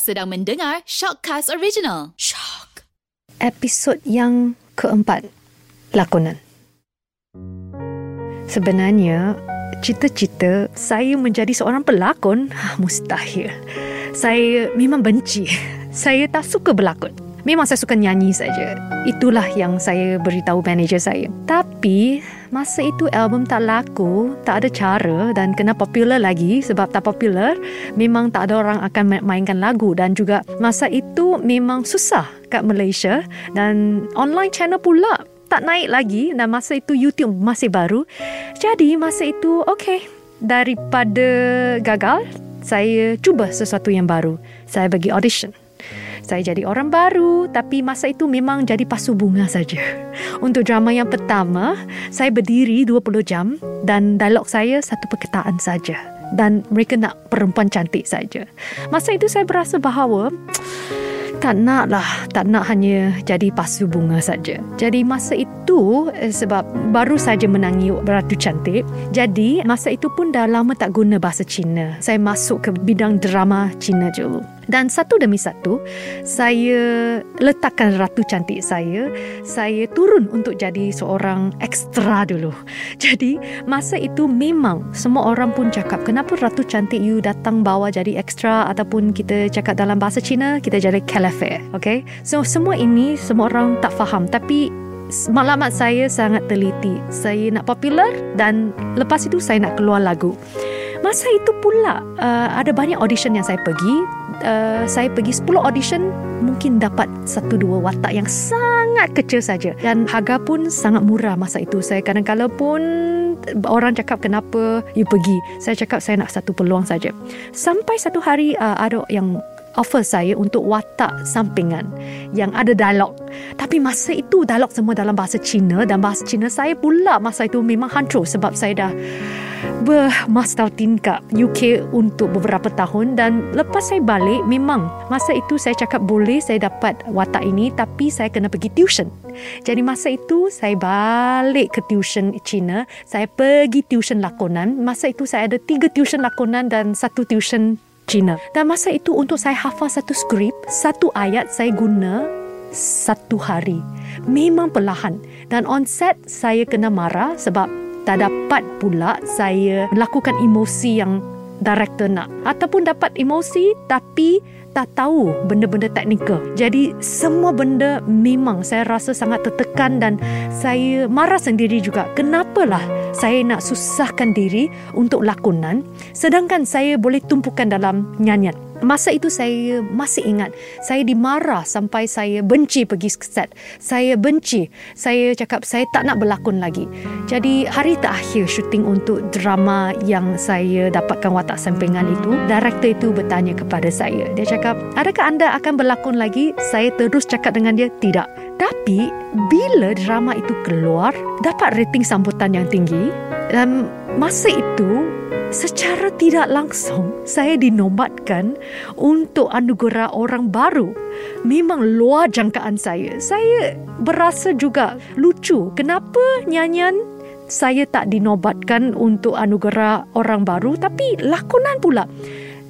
Sedang mendengar Shockcast Original. Shock. episod yang keempat lakonan. Sebenarnya cita-cita saya menjadi seorang pelakon ah, mustahil. Saya memang benci. Saya tak suka berlakon. Memang saya suka nyanyi saja. Itulah yang saya beritahu manager saya. Tapi masa itu album tak laku, tak ada cara dan kena popular lagi sebab tak popular, memang tak ada orang akan ma- mainkan lagu dan juga masa itu memang susah kat Malaysia dan online channel pula tak naik lagi dan masa itu YouTube masih baru. Jadi masa itu okey daripada gagal saya cuba sesuatu yang baru. Saya bagi audition. Saya jadi orang baru tapi masa itu memang jadi pasu bunga saja. Untuk drama yang pertama, saya berdiri 20 jam dan dialog saya satu perkataan saja. Dan mereka nak perempuan cantik saja. Masa itu saya berasa bahawa tak nak lah tak nak hanya jadi pasu bunga saja jadi masa itu eh, sebab baru saja menangi Ratu Cantik jadi masa itu pun dah lama tak guna bahasa Cina saya masuk ke bidang drama Cina dulu dan satu demi satu saya letakkan Ratu Cantik saya saya turun untuk jadi seorang ekstra dulu. Jadi masa itu memang semua orang pun cakap kenapa Ratu Cantik you datang bawa jadi ekstra ataupun kita cakap dalam bahasa Cina kita jadi calife okay? So semua ini semua orang tak faham. Tapi maklumat saya sangat teliti. Saya nak popular dan lepas itu saya nak keluar lagu. Masa itu pula uh, ada banyak audition yang saya pergi. Uh, saya pergi 10 audition mungkin dapat satu dua watak yang sangat kecil saja dan harga pun sangat murah masa itu. Saya kadang-kala pun orang cakap kenapa you pergi. Saya cakap saya nak satu peluang saja. Sampai satu hari uh, ada yang offer saya untuk watak sampingan yang ada dialog. Tapi masa itu dialog semua dalam bahasa Cina dan bahasa Cina saya pula masa itu memang hancur sebab saya dah bermastau tingkap UK untuk beberapa tahun dan lepas saya balik memang masa itu saya cakap boleh saya dapat watak ini tapi saya kena pergi tuition. Jadi masa itu saya balik ke tuition Cina, saya pergi tuition lakonan. Masa itu saya ada tiga tuition lakonan dan satu tuition Cina. Dan masa itu untuk saya hafal satu skrip, satu ayat saya guna satu hari. Memang perlahan. Dan on set saya kena marah sebab tak dapat pula saya melakukan emosi yang director nak. Ataupun dapat emosi tapi tak tahu benda-benda teknikal. Jadi semua benda memang saya rasa sangat tertekan dan saya marah sendiri juga. Kenapalah saya nak susahkan diri untuk lakonan sedangkan saya boleh tumpukan dalam nyanyian. Masa itu saya masih ingat saya dimarah sampai saya benci pergi set. Saya benci. Saya cakap saya tak nak berlakon lagi. Jadi hari terakhir syuting untuk drama yang saya dapatkan watak sampingan itu, director itu bertanya kepada saya. Dia cakap, "Adakah anda akan berlakon lagi?" Saya terus cakap dengan dia, "Tidak." Tapi bila drama itu keluar, dapat rating sambutan yang tinggi dan masa itu secara tidak langsung saya dinobatkan untuk anugerah orang baru. Memang luar jangkaan saya. Saya berasa juga lucu. Kenapa nyanyian saya tak dinobatkan untuk anugerah orang baru tapi lakonan pula.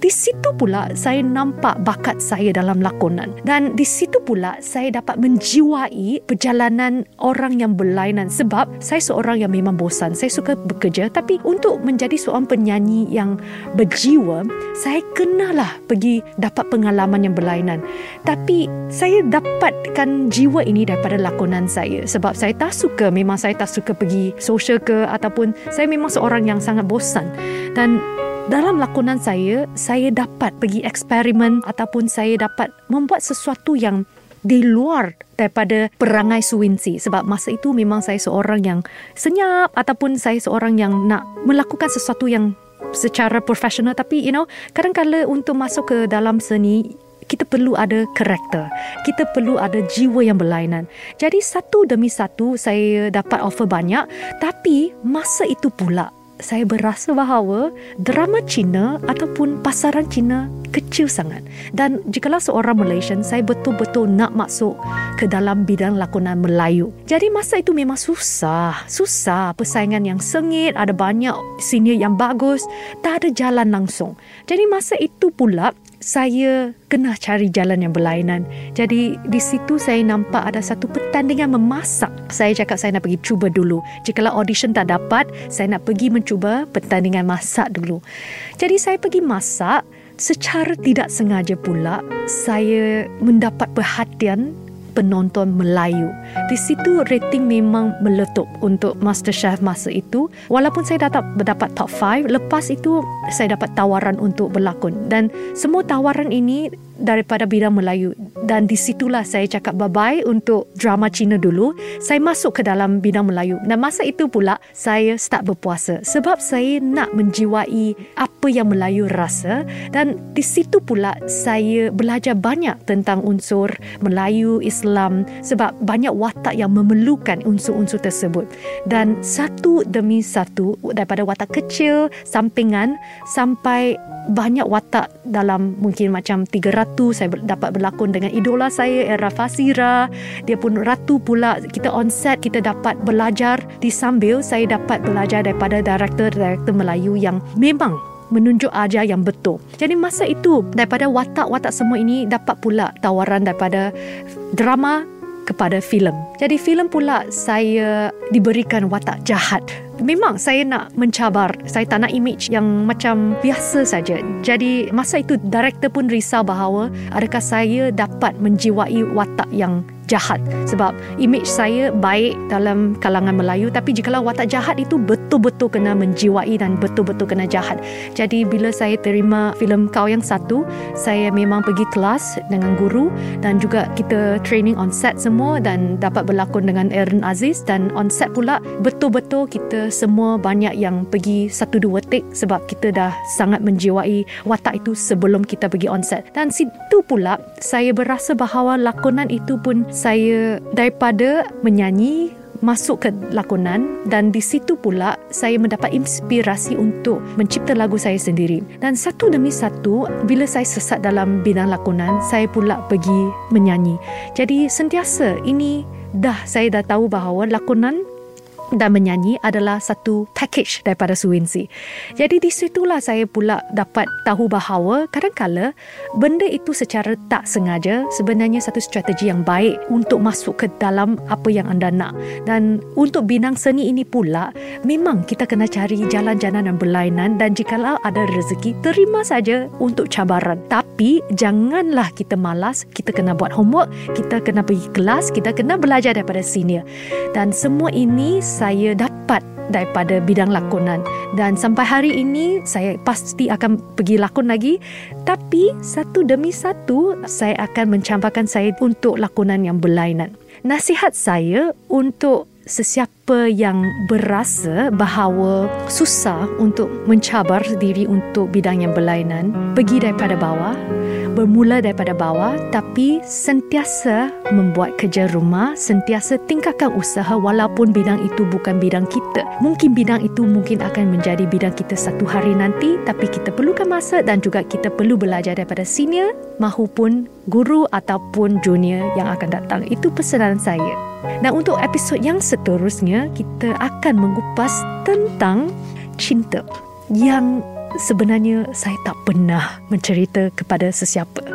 Di situ pula saya nampak bakat saya dalam lakonan. Dan di situ pula saya dapat menjiwai perjalanan orang yang berlainan. Sebab saya seorang yang memang bosan. Saya suka bekerja. Tapi untuk menjadi seorang penyanyi yang berjiwa, saya kenalah pergi dapat pengalaman yang berlainan. Tapi saya dapatkan jiwa ini daripada lakonan saya. Sebab saya tak suka memang saya tak suka pergi social ke ataupun saya memang seorang yang sangat bosan. Dan dalam lakonan saya, saya dapat pergi eksperimen ataupun saya dapat membuat sesuatu yang di luar daripada perangai Suwinsi sebab masa itu memang saya seorang yang senyap ataupun saya seorang yang nak melakukan sesuatu yang secara profesional tapi you know kadang-kadang untuk masuk ke dalam seni kita perlu ada karakter. Kita perlu ada jiwa yang berlainan. Jadi satu demi satu saya dapat offer banyak tapi masa itu pula saya berasa bahawa drama Cina ataupun pasaran Cina kecil sangat. Dan jikalau seorang Malaysian, saya betul-betul nak masuk ke dalam bidang lakonan Melayu. Jadi masa itu memang susah. Susah. Persaingan yang sengit, ada banyak senior yang bagus. Tak ada jalan langsung. Jadi masa itu pula, saya kena cari jalan yang berlainan. Jadi di situ saya nampak ada satu pertandingan memasak. Saya cakap saya nak pergi cuba dulu. Jikalau audition tak dapat, saya nak pergi mencuba pertandingan masak dulu. Jadi saya pergi masak secara tidak sengaja pula saya mendapat perhatian penonton Melayu. Di situ rating memang meletup untuk MasterChef masa itu. Walaupun saya dapat mendapat top 5, lepas itu saya dapat tawaran untuk berlakon. Dan semua tawaran ini daripada bidang Melayu. Dan di situlah saya cakap bye-bye untuk drama Cina dulu. Saya masuk ke dalam bidang Melayu. Dan masa itu pula saya start berpuasa. Sebab saya nak menjiwai apa yang Melayu rasa. Dan di situ pula saya belajar banyak tentang unsur Melayu Islam. Sebab banyak watak yang memerlukan unsur-unsur tersebut. Dan satu demi satu daripada watak kecil sampingan sampai banyak watak dalam mungkin macam 300 saya dapat berlakon dengan idola saya Era Fasira. Dia pun ratu pula. Kita on set kita dapat belajar. Di sambil saya dapat belajar daripada director-director Melayu yang memang menunjuk ajar yang betul. Jadi masa itu daripada watak-watak semua ini dapat pula tawaran daripada drama kepada filem. Jadi filem pula saya diberikan watak jahat memang saya nak mencabar saya tak nak image yang macam biasa saja jadi masa itu director pun risau bahawa adakah saya dapat menjiwai watak yang jahat. Sebab image saya baik dalam kalangan Melayu tapi jikalau watak jahat itu betul-betul kena menjiwai dan betul-betul kena jahat. Jadi bila saya terima filem kau yang satu saya memang pergi kelas dengan guru dan juga kita training on set semua dan dapat berlakon dengan Aaron Aziz. Dan on set pula betul-betul kita semua banyak yang pergi satu dua take sebab kita dah sangat menjiwai watak itu sebelum kita pergi on set. Dan situ pula saya berasa bahawa lakonan itu pun saya daripada menyanyi masuk ke lakonan dan di situ pula saya mendapat inspirasi untuk mencipta lagu saya sendiri. Dan satu demi satu bila saya sesat dalam bidang lakonan saya pula pergi menyanyi. Jadi sentiasa ini dah saya dah tahu bahawa lakonan dan menyanyi adalah satu package daripada Suwinsi. Jadi di situlah saya pula dapat tahu bahawa kadang-kala benda itu secara tak sengaja sebenarnya satu strategi yang baik untuk masuk ke dalam apa yang anda nak. Dan untuk binang seni ini pula memang kita kena cari jalan-jalan yang berlainan dan jikalau ada rezeki terima saja untuk cabaran. Tapi janganlah kita malas, kita kena buat homework, kita kena pergi kelas, kita kena belajar daripada senior. Dan semua ini saya dapat daripada bidang lakonan. Dan sampai hari ini saya pasti akan pergi lakon lagi. Tapi satu demi satu saya akan mencampakkan saya untuk lakonan yang berlainan. Nasihat saya untuk sesiapa yang berasa bahawa susah untuk mencabar diri untuk bidang yang berlainan pergi daripada bawah bermula daripada bawah tapi sentiasa membuat kerja rumah, sentiasa tingkatkan usaha walaupun bidang itu bukan bidang kita. Mungkin bidang itu mungkin akan menjadi bidang kita satu hari nanti tapi kita perlukan masa dan juga kita perlu belajar daripada senior mahupun guru ataupun junior yang akan datang. Itu pesanan saya. Dan untuk episod yang seterusnya, kita akan mengupas tentang cinta yang sebenarnya saya tak pernah mencerita kepada sesiapa.